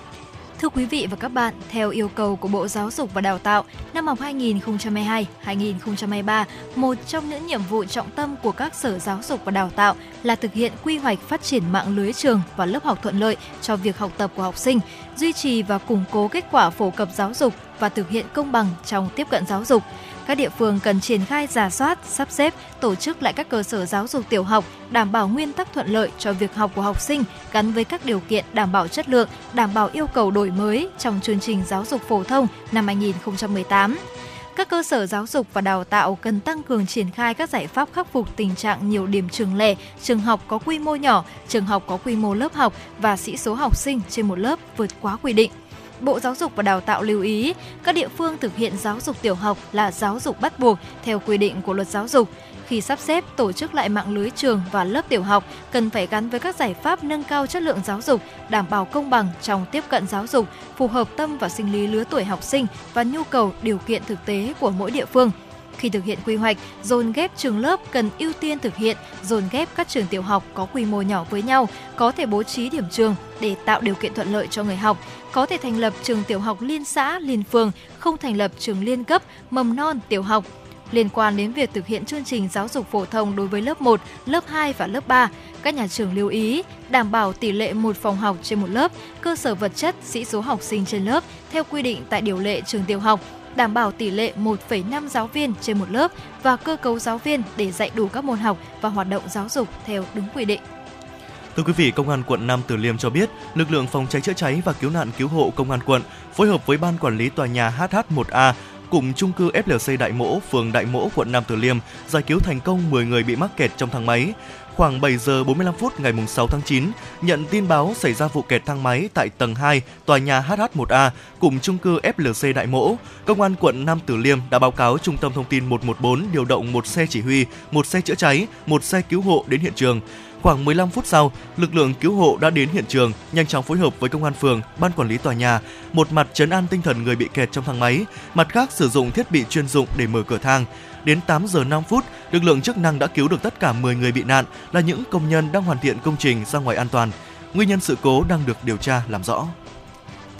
Thưa quý vị và các bạn, theo yêu cầu của Bộ Giáo dục và Đào tạo, năm học 2022-2023, một trong những nhiệm vụ trọng tâm của các sở giáo dục và đào tạo là thực hiện quy hoạch phát triển mạng lưới trường và lớp học thuận lợi cho việc học tập của học sinh, duy trì và củng cố kết quả phổ cập giáo dục và thực hiện công bằng trong tiếp cận giáo dục các địa phương cần triển khai giả soát, sắp xếp, tổ chức lại các cơ sở giáo dục tiểu học, đảm bảo nguyên tắc thuận lợi cho việc học của học sinh gắn với các điều kiện đảm bảo chất lượng, đảm bảo yêu cầu đổi mới trong chương trình giáo dục phổ thông năm 2018 các cơ sở giáo dục và đào tạo cần tăng cường triển khai các giải pháp khắc phục tình trạng nhiều điểm trường lẻ, trường học có quy mô nhỏ, trường học có quy mô lớp học và sĩ số học sinh trên một lớp vượt quá quy định. Bộ Giáo dục và Đào tạo lưu ý, các địa phương thực hiện giáo dục tiểu học là giáo dục bắt buộc theo quy định của luật giáo dục. Khi sắp xếp tổ chức lại mạng lưới trường và lớp tiểu học cần phải gắn với các giải pháp nâng cao chất lượng giáo dục, đảm bảo công bằng trong tiếp cận giáo dục, phù hợp tâm và sinh lý lứa tuổi học sinh và nhu cầu điều kiện thực tế của mỗi địa phương. Khi thực hiện quy hoạch, dồn ghép trường lớp cần ưu tiên thực hiện dồn ghép các trường tiểu học có quy mô nhỏ với nhau, có thể bố trí điểm trường để tạo điều kiện thuận lợi cho người học, có thể thành lập trường tiểu học liên xã, liên phường, không thành lập trường liên cấp, mầm non, tiểu học. Liên quan đến việc thực hiện chương trình giáo dục phổ thông đối với lớp 1, lớp 2 và lớp 3, các nhà trường lưu ý đảm bảo tỷ lệ một phòng học trên một lớp, cơ sở vật chất, sĩ số học sinh trên lớp theo quy định tại điều lệ trường tiểu học đảm bảo tỷ lệ 1,5 giáo viên trên một lớp và cơ cấu giáo viên để dạy đủ các môn học và hoạt động giáo dục theo đúng quy định. Thưa quý vị, Công an quận Nam Từ Liêm cho biết, lực lượng phòng cháy chữa cháy và cứu nạn cứu hộ Công an quận phối hợp với ban quản lý tòa nhà HH1A cùng chung cư FLC Đại Mỗ, phường Đại Mỗ, quận Nam Từ Liêm giải cứu thành công 10 người bị mắc kẹt trong thang máy. Khoảng 7 giờ 45 phút ngày 6 tháng 9, nhận tin báo xảy ra vụ kẹt thang máy tại tầng 2 tòa nhà HH1A cùng chung cư FLC Đại Mỗ. Công an quận Nam Từ Liêm đã báo cáo Trung tâm Thông tin 114 điều động một xe chỉ huy, một xe chữa cháy, một xe cứu hộ đến hiện trường. Khoảng 15 phút sau, lực lượng cứu hộ đã đến hiện trường, nhanh chóng phối hợp với công an phường, ban quản lý tòa nhà, một mặt chấn an tinh thần người bị kẹt trong thang máy, mặt khác sử dụng thiết bị chuyên dụng để mở cửa thang. Đến 8 giờ 5 phút, lực lượng chức năng đã cứu được tất cả 10 người bị nạn là những công nhân đang hoàn thiện công trình ra ngoài an toàn. Nguyên nhân sự cố đang được điều tra làm rõ.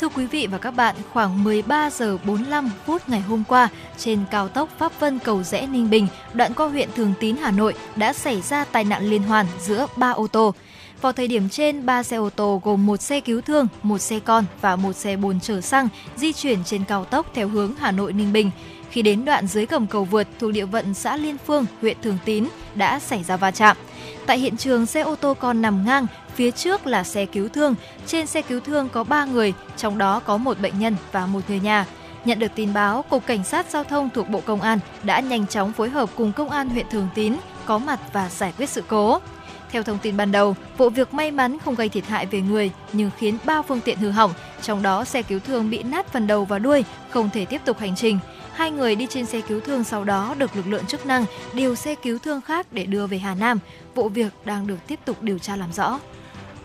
Thưa quý vị và các bạn, khoảng 13 giờ 45 phút ngày hôm qua, trên cao tốc Pháp Vân Cầu Rẽ Ninh Bình, đoạn qua huyện Thường Tín Hà Nội đã xảy ra tai nạn liên hoàn giữa ba ô tô. Vào thời điểm trên, ba xe ô tô gồm một xe cứu thương, một xe con và một xe bồn chở xăng di chuyển trên cao tốc theo hướng Hà Nội Ninh Bình. Khi đến đoạn dưới gầm cầu vượt thuộc địa phận xã Liên Phương, huyện Thường Tín đã xảy ra va chạm. Tại hiện trường, xe ô tô con nằm ngang, phía trước là xe cứu thương. Trên xe cứu thương có 3 người, trong đó có một bệnh nhân và một người nhà. Nhận được tin báo, Cục Cảnh sát Giao thông thuộc Bộ Công an đã nhanh chóng phối hợp cùng Công an huyện Thường Tín có mặt và giải quyết sự cố. Theo thông tin ban đầu, vụ việc may mắn không gây thiệt hại về người nhưng khiến 3 phương tiện hư hỏng, trong đó xe cứu thương bị nát phần đầu và đuôi, không thể tiếp tục hành trình. Hai người đi trên xe cứu thương sau đó được lực lượng chức năng điều xe cứu thương khác để đưa về Hà Nam. Vụ việc đang được tiếp tục điều tra làm rõ.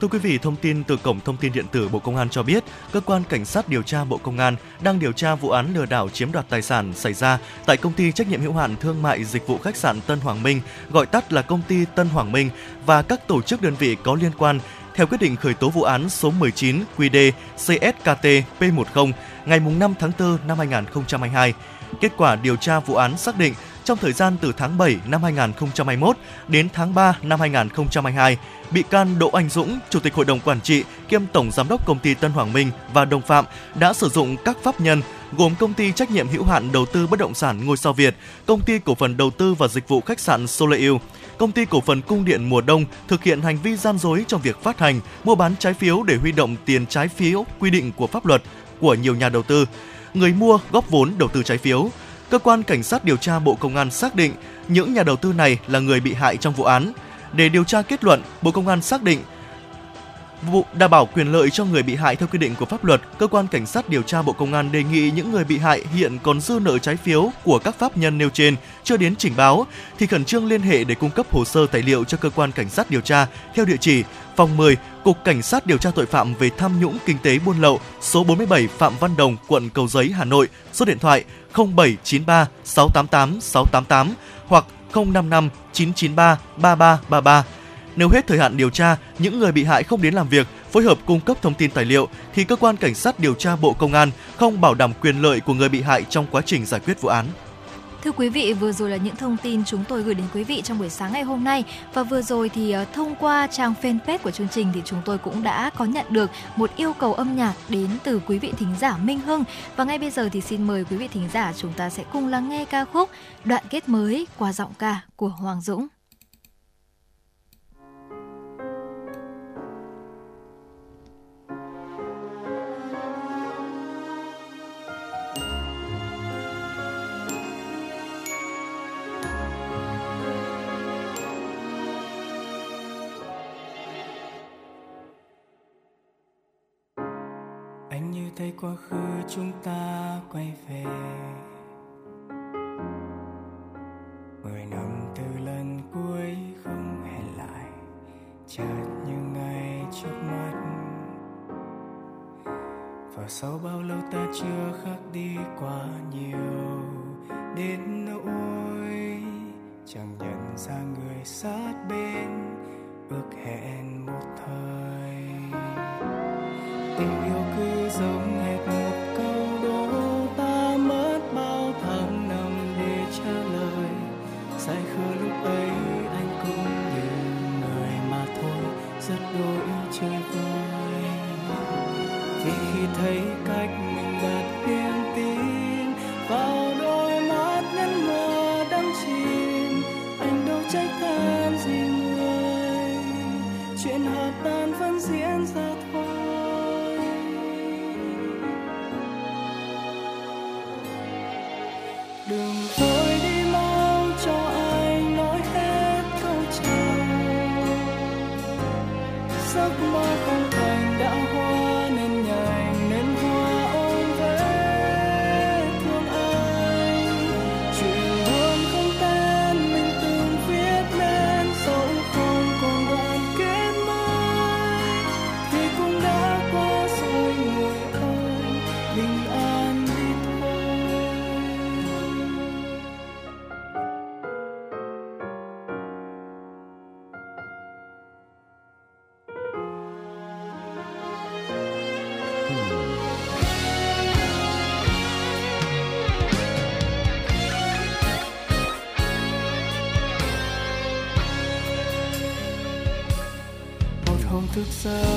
Thưa quý vị, thông tin từ Cổng Thông tin Điện tử Bộ Công an cho biết, Cơ quan Cảnh sát điều tra Bộ Công an đang điều tra vụ án lừa đảo chiếm đoạt tài sản xảy ra tại công ty trách nhiệm hữu hạn thương mại dịch vụ khách sạn Tân Hoàng Minh, gọi tắt là công ty Tân Hoàng Minh và các tổ chức đơn vị có liên quan theo quyết định khởi tố vụ án số 19 QD CSKT P10 ngày 5 tháng 4 năm 2022. Kết quả điều tra vụ án xác định trong thời gian từ tháng 7 năm 2021 đến tháng 3 năm 2022, bị can Đỗ Anh Dũng, Chủ tịch Hội đồng Quản trị kiêm Tổng Giám đốc Công ty Tân Hoàng Minh và đồng phạm đã sử dụng các pháp nhân gồm Công ty trách nhiệm hữu hạn đầu tư bất động sản Ngôi sao Việt, Công ty cổ phần đầu tư và dịch vụ khách sạn Soleil, Công ty cổ phần cung điện mùa đông thực hiện hành vi gian dối trong việc phát hành, mua bán trái phiếu để huy động tiền trái phiếu quy định của pháp luật của nhiều nhà đầu tư. Người mua góp vốn đầu tư trái phiếu, cơ quan cảnh sát điều tra Bộ Công an xác định những nhà đầu tư này là người bị hại trong vụ án. Để điều tra kết luận, Bộ Công an xác định vụ đảm bảo quyền lợi cho người bị hại theo quy định của pháp luật, cơ quan cảnh sát điều tra Bộ Công an đề nghị những người bị hại hiện còn dư nợ trái phiếu của các pháp nhân nêu trên chưa đến trình báo thì khẩn trương liên hệ để cung cấp hồ sơ tài liệu cho cơ quan cảnh sát điều tra theo địa chỉ phòng 10, Cục Cảnh sát điều tra tội phạm về tham nhũng kinh tế buôn lậu, số 47 Phạm Văn Đồng, quận Cầu Giấy, Hà Nội, số điện thoại 0793 688 688 hoặc 055 993 3333. Nếu hết thời hạn điều tra, những người bị hại không đến làm việc, phối hợp cung cấp thông tin tài liệu thì cơ quan cảnh sát điều tra Bộ Công an không bảo đảm quyền lợi của người bị hại trong quá trình giải quyết vụ án. Thưa quý vị, vừa rồi là những thông tin chúng tôi gửi đến quý vị trong buổi sáng ngày hôm nay và vừa rồi thì ờ, thông qua trang fanpage của chương trình thì chúng tôi cũng đã có nhận được một yêu cầu âm nhạc đến từ quý vị thính giả Minh Hưng và ngay bây giờ thì xin mời quý vị thính giả chúng ta sẽ cùng lắng nghe ca khúc Đoạn kết mới qua giọng ca của Hoàng Dũng. Thấy quá khứ chúng ta quay về. Mười năm từ lần cuối không hẹn lại, chợt như ngày trước mắt. Và sau bao lâu ta chưa khác đi quá nhiều, đến nỗi chẳng nhận ra người sát bên, ước hẹn một thời. Tình yêu thấy cách mình hôm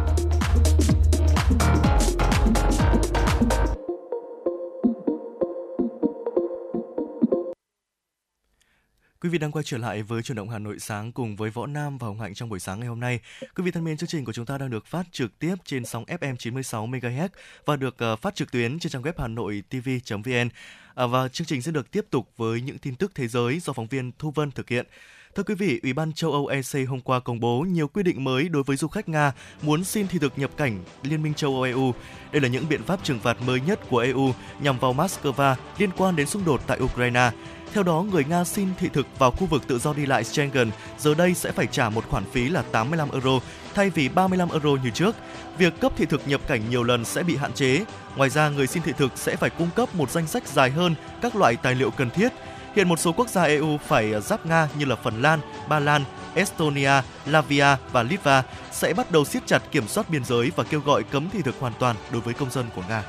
Vị đang quay trở lại với chuyển động Hà Nội sáng cùng với Võ Nam và Hồng Hạnh trong buổi sáng ngày hôm nay. Quý vị thân mến, chương trình của chúng ta đang được phát trực tiếp trên sóng FM 96 MHz và được ờ, phát trực tuyến trên trang web Hà Nội TV.vn. À, và chương trình sẽ được tiếp tục với những tin tức thế giới do phóng viên Thu Vân thực hiện. Thưa quý vị, Ủy ban châu Âu EC hôm qua công bố nhiều quy định mới đối với du khách Nga muốn xin thị thực nhập cảnh Liên minh châu Âu EU. Đây là những biện pháp trừng phạt mới nhất của EU nhằm vào Moscow liên quan đến xung đột tại Ukraine. Theo đó, người Nga xin thị thực vào khu vực tự do đi lại Schengen giờ đây sẽ phải trả một khoản phí là 85 euro thay vì 35 euro như trước. Việc cấp thị thực nhập cảnh nhiều lần sẽ bị hạn chế. Ngoài ra, người xin thị thực sẽ phải cung cấp một danh sách dài hơn các loại tài liệu cần thiết. Hiện một số quốc gia EU phải giáp Nga như là Phần Lan, Ba Lan, Estonia, Latvia và Litva sẽ bắt đầu siết chặt kiểm soát biên giới và kêu gọi cấm thị thực hoàn toàn đối với công dân của Nga.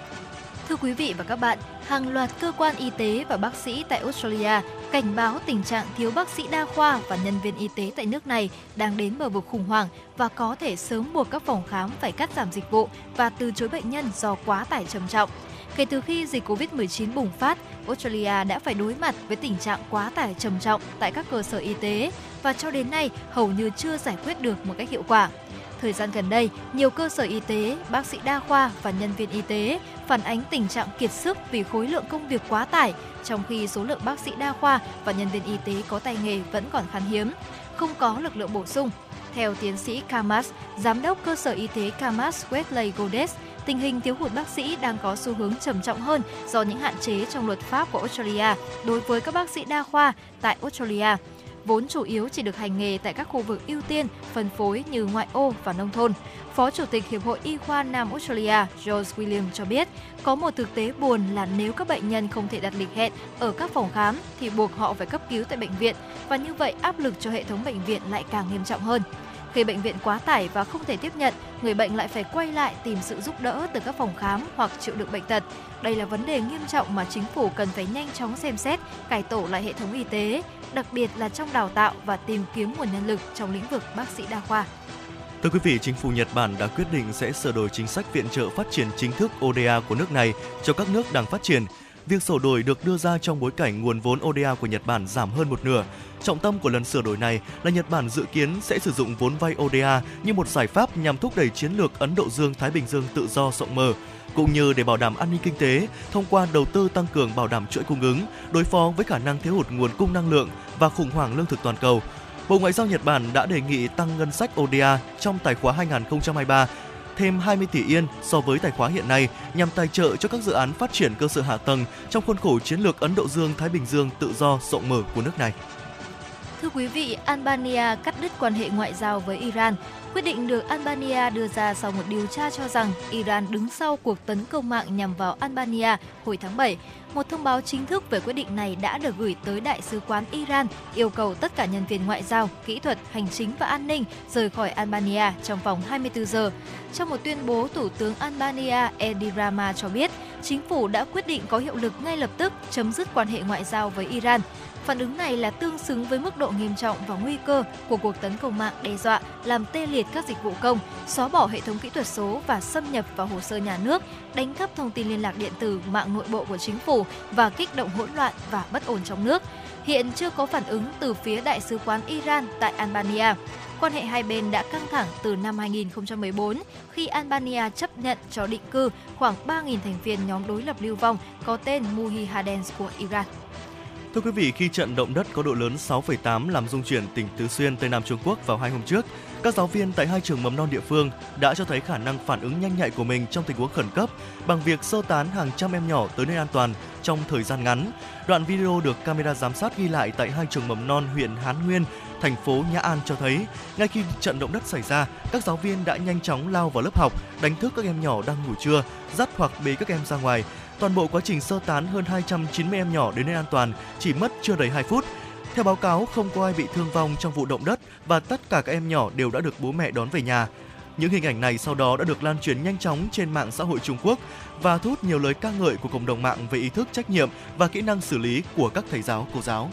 Thưa quý vị và các bạn, hàng loạt cơ quan y tế và bác sĩ tại Australia cảnh báo tình trạng thiếu bác sĩ đa khoa và nhân viên y tế tại nước này đang đến bờ vực khủng hoảng và có thể sớm buộc các phòng khám phải cắt giảm dịch vụ và từ chối bệnh nhân do quá tải trầm trọng. Kể từ khi dịch Covid-19 bùng phát, Australia đã phải đối mặt với tình trạng quá tải trầm trọng tại các cơ sở y tế và cho đến nay hầu như chưa giải quyết được một cách hiệu quả. Thời gian gần đây, nhiều cơ sở y tế, bác sĩ đa khoa và nhân viên y tế phản ánh tình trạng kiệt sức vì khối lượng công việc quá tải, trong khi số lượng bác sĩ đa khoa và nhân viên y tế có tay nghề vẫn còn khan hiếm, không có lực lượng bổ sung. Theo tiến sĩ Kamas, giám đốc cơ sở y tế Kamas Wesley Godes, tình hình thiếu hụt bác sĩ đang có xu hướng trầm trọng hơn do những hạn chế trong luật pháp của Australia đối với các bác sĩ đa khoa tại Australia vốn chủ yếu chỉ được hành nghề tại các khu vực ưu tiên, phân phối như ngoại ô và nông thôn. Phó Chủ tịch Hiệp hội Y khoa Nam Australia George William cho biết, có một thực tế buồn là nếu các bệnh nhân không thể đặt lịch hẹn ở các phòng khám thì buộc họ phải cấp cứu tại bệnh viện và như vậy áp lực cho hệ thống bệnh viện lại càng nghiêm trọng hơn. Khi bệnh viện quá tải và không thể tiếp nhận, người bệnh lại phải quay lại tìm sự giúp đỡ từ các phòng khám hoặc chịu đựng bệnh tật. Đây là vấn đề nghiêm trọng mà chính phủ cần phải nhanh chóng xem xét, cải tổ lại hệ thống y tế, đặc biệt là trong đào tạo và tìm kiếm nguồn nhân lực trong lĩnh vực bác sĩ đa khoa. Thưa quý vị, chính phủ Nhật Bản đã quyết định sẽ sửa đổi chính sách viện trợ phát triển chính thức ODA của nước này cho các nước đang phát triển. Việc sửa đổi được đưa ra trong bối cảnh nguồn vốn ODA của Nhật Bản giảm hơn một nửa. Trọng tâm của lần sửa đổi này là Nhật Bản dự kiến sẽ sử dụng vốn vay ODA như một giải pháp nhằm thúc đẩy chiến lược Ấn Độ Dương-Thái Bình Dương tự do rộng mở, cũng như để bảo đảm an ninh kinh tế thông qua đầu tư tăng cường bảo đảm chuỗi cung ứng, đối phó với khả năng thiếu hụt nguồn cung năng lượng và khủng hoảng lương thực toàn cầu. Bộ Ngoại giao Nhật Bản đã đề nghị tăng ngân sách ODA trong tài khóa 2023 thêm 20 tỷ yên so với tài khóa hiện nay nhằm tài trợ cho các dự án phát triển cơ sở hạ tầng trong khuôn khổ chiến lược Ấn Độ Dương-Thái Bình Dương tự do rộng mở của nước này. Thưa quý vị, Albania cắt đứt quan hệ ngoại giao với Iran. Quyết định được Albania đưa ra sau một điều tra cho rằng Iran đứng sau cuộc tấn công mạng nhằm vào Albania hồi tháng 7. Một thông báo chính thức về quyết định này đã được gửi tới Đại sứ quán Iran, yêu cầu tất cả nhân viên ngoại giao, kỹ thuật, hành chính và an ninh rời khỏi Albania trong vòng 24 giờ. Trong một tuyên bố, Thủ tướng Albania Edi Rama cho biết, chính phủ đã quyết định có hiệu lực ngay lập tức chấm dứt quan hệ ngoại giao với Iran. Phản ứng này là tương xứng với mức độ nghiêm trọng và nguy cơ của cuộc tấn công mạng đe dọa làm tê liệt các dịch vụ công, xóa bỏ hệ thống kỹ thuật số và xâm nhập vào hồ sơ nhà nước, đánh cắp thông tin liên lạc điện tử, mạng nội bộ của chính phủ và kích động hỗn loạn và bất ổn trong nước. Hiện chưa có phản ứng từ phía Đại sứ quán Iran tại Albania. Quan hệ hai bên đã căng thẳng từ năm 2014 khi Albania chấp nhận cho định cư khoảng 3.000 thành viên nhóm đối lập lưu vong có tên Mujahideen của Iran. Thưa quý vị, khi trận động đất có độ lớn 6,8 làm rung chuyển tỉnh Tứ Xuyên, Tây Nam Trung Quốc vào hai hôm trước, các giáo viên tại hai trường mầm non địa phương đã cho thấy khả năng phản ứng nhanh nhạy của mình trong tình huống khẩn cấp bằng việc sơ tán hàng trăm em nhỏ tới nơi an toàn trong thời gian ngắn. Đoạn video được camera giám sát ghi lại tại hai trường mầm non huyện Hán Nguyên, thành phố Nhã An cho thấy, ngay khi trận động đất xảy ra, các giáo viên đã nhanh chóng lao vào lớp học, đánh thức các em nhỏ đang ngủ trưa, dắt hoặc bế các em ra ngoài. Toàn bộ quá trình sơ tán hơn 290 em nhỏ đến nơi an toàn chỉ mất chưa đầy 2 phút. Theo báo cáo, không có ai bị thương vong trong vụ động đất và tất cả các em nhỏ đều đã được bố mẹ đón về nhà. Những hình ảnh này sau đó đã được lan truyền nhanh chóng trên mạng xã hội Trung Quốc và thu hút nhiều lời ca ngợi của cộng đồng mạng về ý thức trách nhiệm và kỹ năng xử lý của các thầy giáo, cô giáo.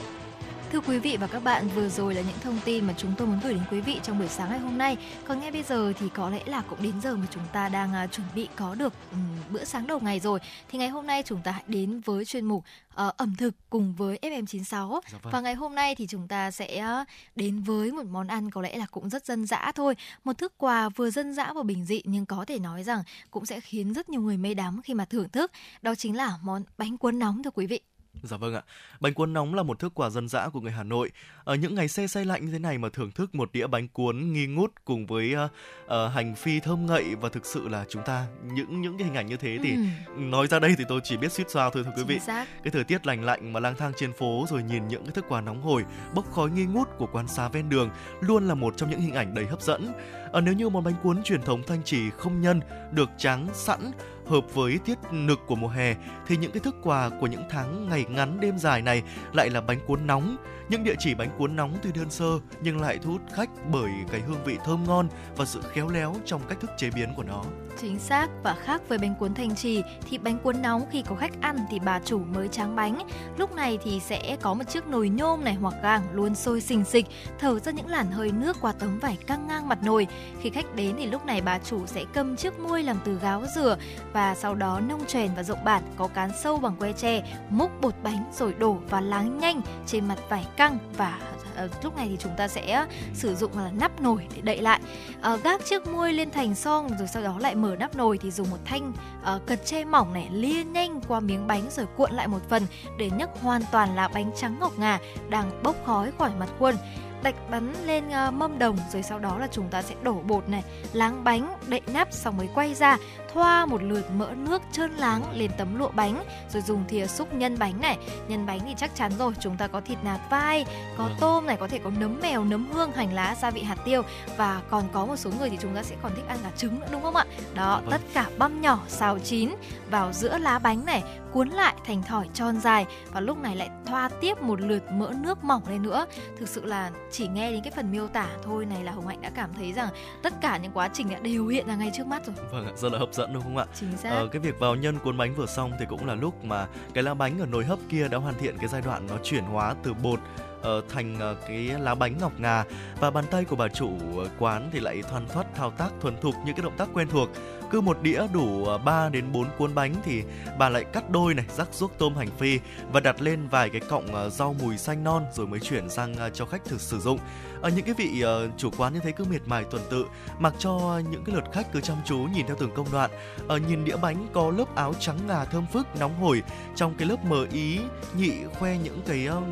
Thưa quý vị và các bạn, vừa rồi là những thông tin mà chúng tôi muốn gửi đến quý vị trong buổi sáng ngày hôm nay. Còn ngay bây giờ thì có lẽ là cũng đến giờ mà chúng ta đang uh, chuẩn bị có được um, bữa sáng đầu ngày rồi. Thì ngày hôm nay chúng ta hãy đến với chuyên mục uh, ẩm thực cùng với FM96. Dạ vâng. Và ngày hôm nay thì chúng ta sẽ đến với một món ăn có lẽ là cũng rất dân dã thôi. Một thức quà vừa dân dã và bình dị nhưng có thể nói rằng cũng sẽ khiến rất nhiều người mê đắm khi mà thưởng thức. Đó chính là món bánh cuốn nóng thưa quý vị. Dạ vâng ạ. Bánh cuốn nóng là một thức quà dân dã của người Hà Nội. Ở những ngày xe say lạnh như thế này mà thưởng thức một đĩa bánh cuốn nghi ngút cùng với uh, uh, hành phi thơm ngậy và thực sự là chúng ta những những cái hình ảnh như thế thì ừ. nói ra đây thì tôi chỉ biết suýt xoa thôi thưa quý vị. Cái thời tiết lành lạnh mà lang thang trên phố rồi nhìn những cái thức quà nóng hổi bốc khói nghi ngút của quán xá ven đường luôn là một trong những hình ảnh đầy hấp dẫn. À, nếu như món bánh cuốn truyền thống thanh trì không nhân được tráng sẵn hợp với tiết nực của mùa hè thì những cái thức quà của những tháng ngày ngắn đêm dài này lại là bánh cuốn nóng những địa chỉ bánh cuốn nóng tuy đơn sơ nhưng lại thu hút khách bởi cái hương vị thơm ngon và sự khéo léo trong cách thức chế biến của nó. Chính xác và khác với bánh cuốn thanh trì thì bánh cuốn nóng khi có khách ăn thì bà chủ mới tráng bánh. Lúc này thì sẽ có một chiếc nồi nhôm này hoặc gàng luôn sôi xình xịch, thở ra những làn hơi nước qua tấm vải căng ngang mặt nồi. Khi khách đến thì lúc này bà chủ sẽ cầm chiếc muôi làm từ gáo dừa và và sau đó nông chèn và rộng bản có cán sâu bằng que tre, múc bột bánh rồi đổ và láng nhanh trên mặt vải căng và ờ, lúc này thì chúng ta sẽ ờ, sử dụng là nắp nồi để đậy lại. Ờ, gác chiếc muôi lên thành son rồi sau đó lại mở nắp nồi thì dùng một thanh cật tre mỏng này lia nhanh qua miếng bánh rồi cuộn lại một phần để nhấc hoàn toàn là bánh trắng ngọc ngà đang bốc khói khỏi mặt khuôn. Đạch bắn lên uh, mâm đồng rồi sau đó là chúng ta sẽ đổ bột này láng bánh đậy nắp xong mới quay ra thoa một lượt mỡ nước trơn láng lên tấm lụa bánh rồi dùng thìa xúc nhân bánh này. Nhân bánh thì chắc chắn rồi chúng ta có thịt nạc vai có ừ. tôm này có thể có nấm mèo nấm hương hành lá gia vị hạt tiêu. Và còn có một số người thì chúng ta sẽ còn thích ăn cả trứng nữa đúng không ạ? Đó vâng. tất cả băm nhỏ xào chín vào giữa lá bánh này cuốn lại thành thỏi tròn dài và lúc này lại thoa tiếp một lượt mỡ nước mỏng lên nữa. Thực sự là chỉ nghe đến cái phần miêu tả thôi này là hồng hạnh đã cảm thấy rằng tất cả những quá trình đã đều hiện ra ngay trước mắt rồi. Vâng ạ rất là hấp dẫn đúng không ạ? Chính xác. Ờ, cái việc vào nhân cuốn bánh vừa xong thì cũng là lúc mà cái lá bánh ở nồi hấp kia đã hoàn thiện cái giai đoạn nó chuyển hóa từ bột uh, thành uh, cái lá bánh ngọc ngà. Và bàn tay của bà chủ quán thì lại thoăn thoắt thao tác thuần thục những cái động tác quen thuộc. Cứ một đĩa đủ 3 ờ, đến 4 cuốn bánh thì bà lại cắt đôi này rắc ruốc tôm hành phi và đặt lên vài cái cọng rau mùi xanh non rồi mới chuyển sang cho khách thực sử dụng ở những cái vị uh, chủ quán như thế cứ miệt mài tuần tự mặc cho những cái lượt khách cứ chăm chú nhìn theo từng công đoạn. Ở uh, nhìn đĩa bánh có lớp áo trắng ngà thơm phức nóng hổi trong cái lớp mờ ý nhị khoe những cái uh,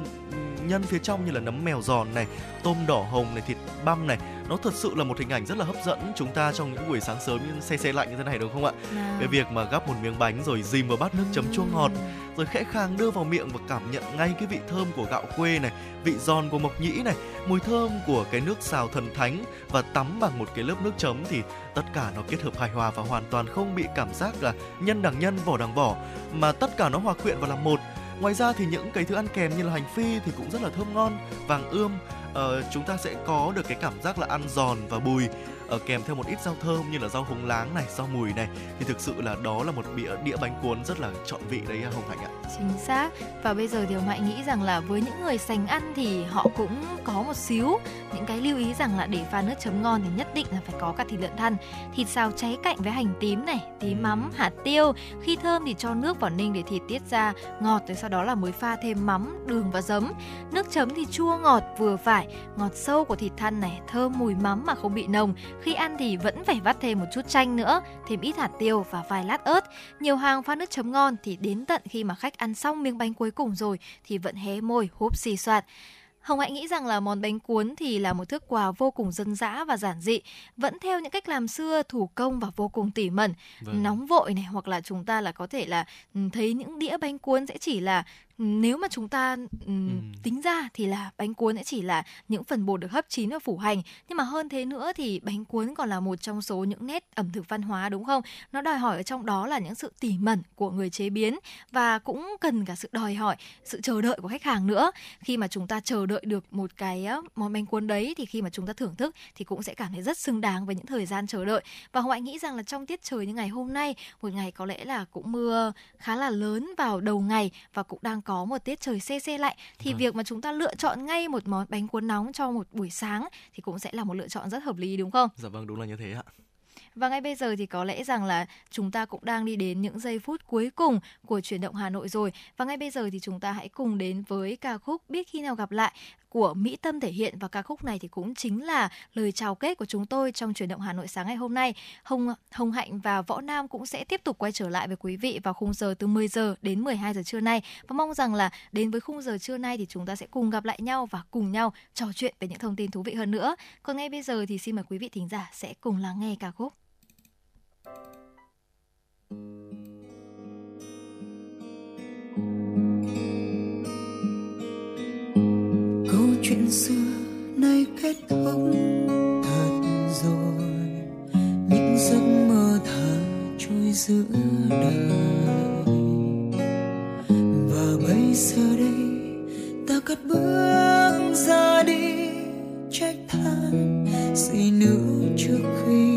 nhân phía trong như là nấm mèo giòn này tôm đỏ hồng này thịt băm này nó thật sự là một hình ảnh rất là hấp dẫn. Chúng ta trong những buổi sáng sớm những xe xe lạnh như thế này đúng không ạ? Nào. cái việc mà gắp một miếng bánh rồi dìm vào bát nước chấm chua ngọt rồi khẽ khàng đưa vào miệng và cảm nhận ngay cái vị thơm của gạo quê này vị giòn của mộc nhĩ này mùi thơm của cái nước xào thần thánh và tắm bằng một cái lớp nước chấm thì tất cả nó kết hợp hài hòa và hoàn toàn không bị cảm giác là nhân đằng nhân vỏ đằng vỏ mà tất cả nó hòa quyện vào làm một. Ngoài ra thì những cái thứ ăn kèm như là hành phi thì cũng rất là thơm ngon vàng ươm uh, chúng ta sẽ có được cái cảm giác là ăn giòn và bùi uh, kèm theo một ít rau thơm như là rau húng láng này, rau mùi này thì thực sự là đó là một đĩa đĩa bánh cuốn rất là trọn vị đấy Hồng Hạnh ạ. Chính xác. Và bây giờ thì Hồng Hạnh nghĩ rằng là với những người sành ăn thì họ cũng có một xíu những cái lưu ý rằng là để pha nước chấm ngon thì nhất định là phải có cả thịt lợn thăn, thịt xào cháy cạnh với hành tím này, tím mắm, hạt tiêu. Khi thơm thì cho nước vào ninh để thịt tiết ra ngọt rồi sau đó là mới pha thêm mắm, đường và giấm. Nước chấm thì chua ngọt vừa phải, ngọt sâu của thịt thăn này, thơm mùi mắm mà không bị nồng khi ăn thì vẫn phải vắt thêm một chút chanh nữa, thêm ít hạt tiêu và vài lát ớt. Nhiều hàng pha nước chấm ngon thì đến tận khi mà khách ăn xong miếng bánh cuối cùng rồi thì vẫn hé môi húp xì soạt. Hồng Hạnh nghĩ rằng là món bánh cuốn thì là một thức quà vô cùng dân dã và giản dị, vẫn theo những cách làm xưa thủ công và vô cùng tỉ mẩn, vâng. nóng vội này hoặc là chúng ta là có thể là ừ, thấy những đĩa bánh cuốn sẽ chỉ là nếu mà chúng ta um, ừ. tính ra thì là bánh cuốn sẽ chỉ là những phần bột được hấp chín và phủ hành. Nhưng mà hơn thế nữa thì bánh cuốn còn là một trong số những nét ẩm thực văn hóa đúng không? Nó đòi hỏi ở trong đó là những sự tỉ mẩn của người chế biến và cũng cần cả sự đòi hỏi sự chờ đợi của khách hàng nữa. Khi mà chúng ta chờ đợi được một cái món bánh cuốn đấy thì khi mà chúng ta thưởng thức thì cũng sẽ cảm thấy rất xứng đáng với những thời gian chờ đợi. Và hồng nghĩ rằng là trong tiết trời như ngày hôm nay một ngày có lẽ là cũng mưa khá là lớn vào đầu ngày và cũng đang có một tiết trời xe xe lạnh thì vâng. việc mà chúng ta lựa chọn ngay một món bánh cuốn nóng cho một buổi sáng thì cũng sẽ là một lựa chọn rất hợp lý đúng không? Dạ vâng đúng là như thế ạ. Và ngay bây giờ thì có lẽ rằng là chúng ta cũng đang đi đến những giây phút cuối cùng của chuyển động Hà Nội rồi. Và ngay bây giờ thì chúng ta hãy cùng đến với ca khúc Biết khi nào gặp lại của Mỹ Tâm thể hiện và ca khúc này thì cũng chính là lời chào kết của chúng tôi trong chuyển động Hà Nội sáng ngày hôm nay. Hồng Hồng Hạnh và Võ Nam cũng sẽ tiếp tục quay trở lại với quý vị vào khung giờ từ 10 giờ đến 12 giờ trưa nay và mong rằng là đến với khung giờ trưa nay thì chúng ta sẽ cùng gặp lại nhau và cùng nhau trò chuyện về những thông tin thú vị hơn nữa. Còn ngay bây giờ thì xin mời quý vị thính giả sẽ cùng lắng nghe ca khúc. câu chuyện xưa nay kết thúc thật rồi. Những giấc mơ thở trôi giữa đời. Và bây giờ đây, ta cất bước ra đi, trách than gì nữa trước khi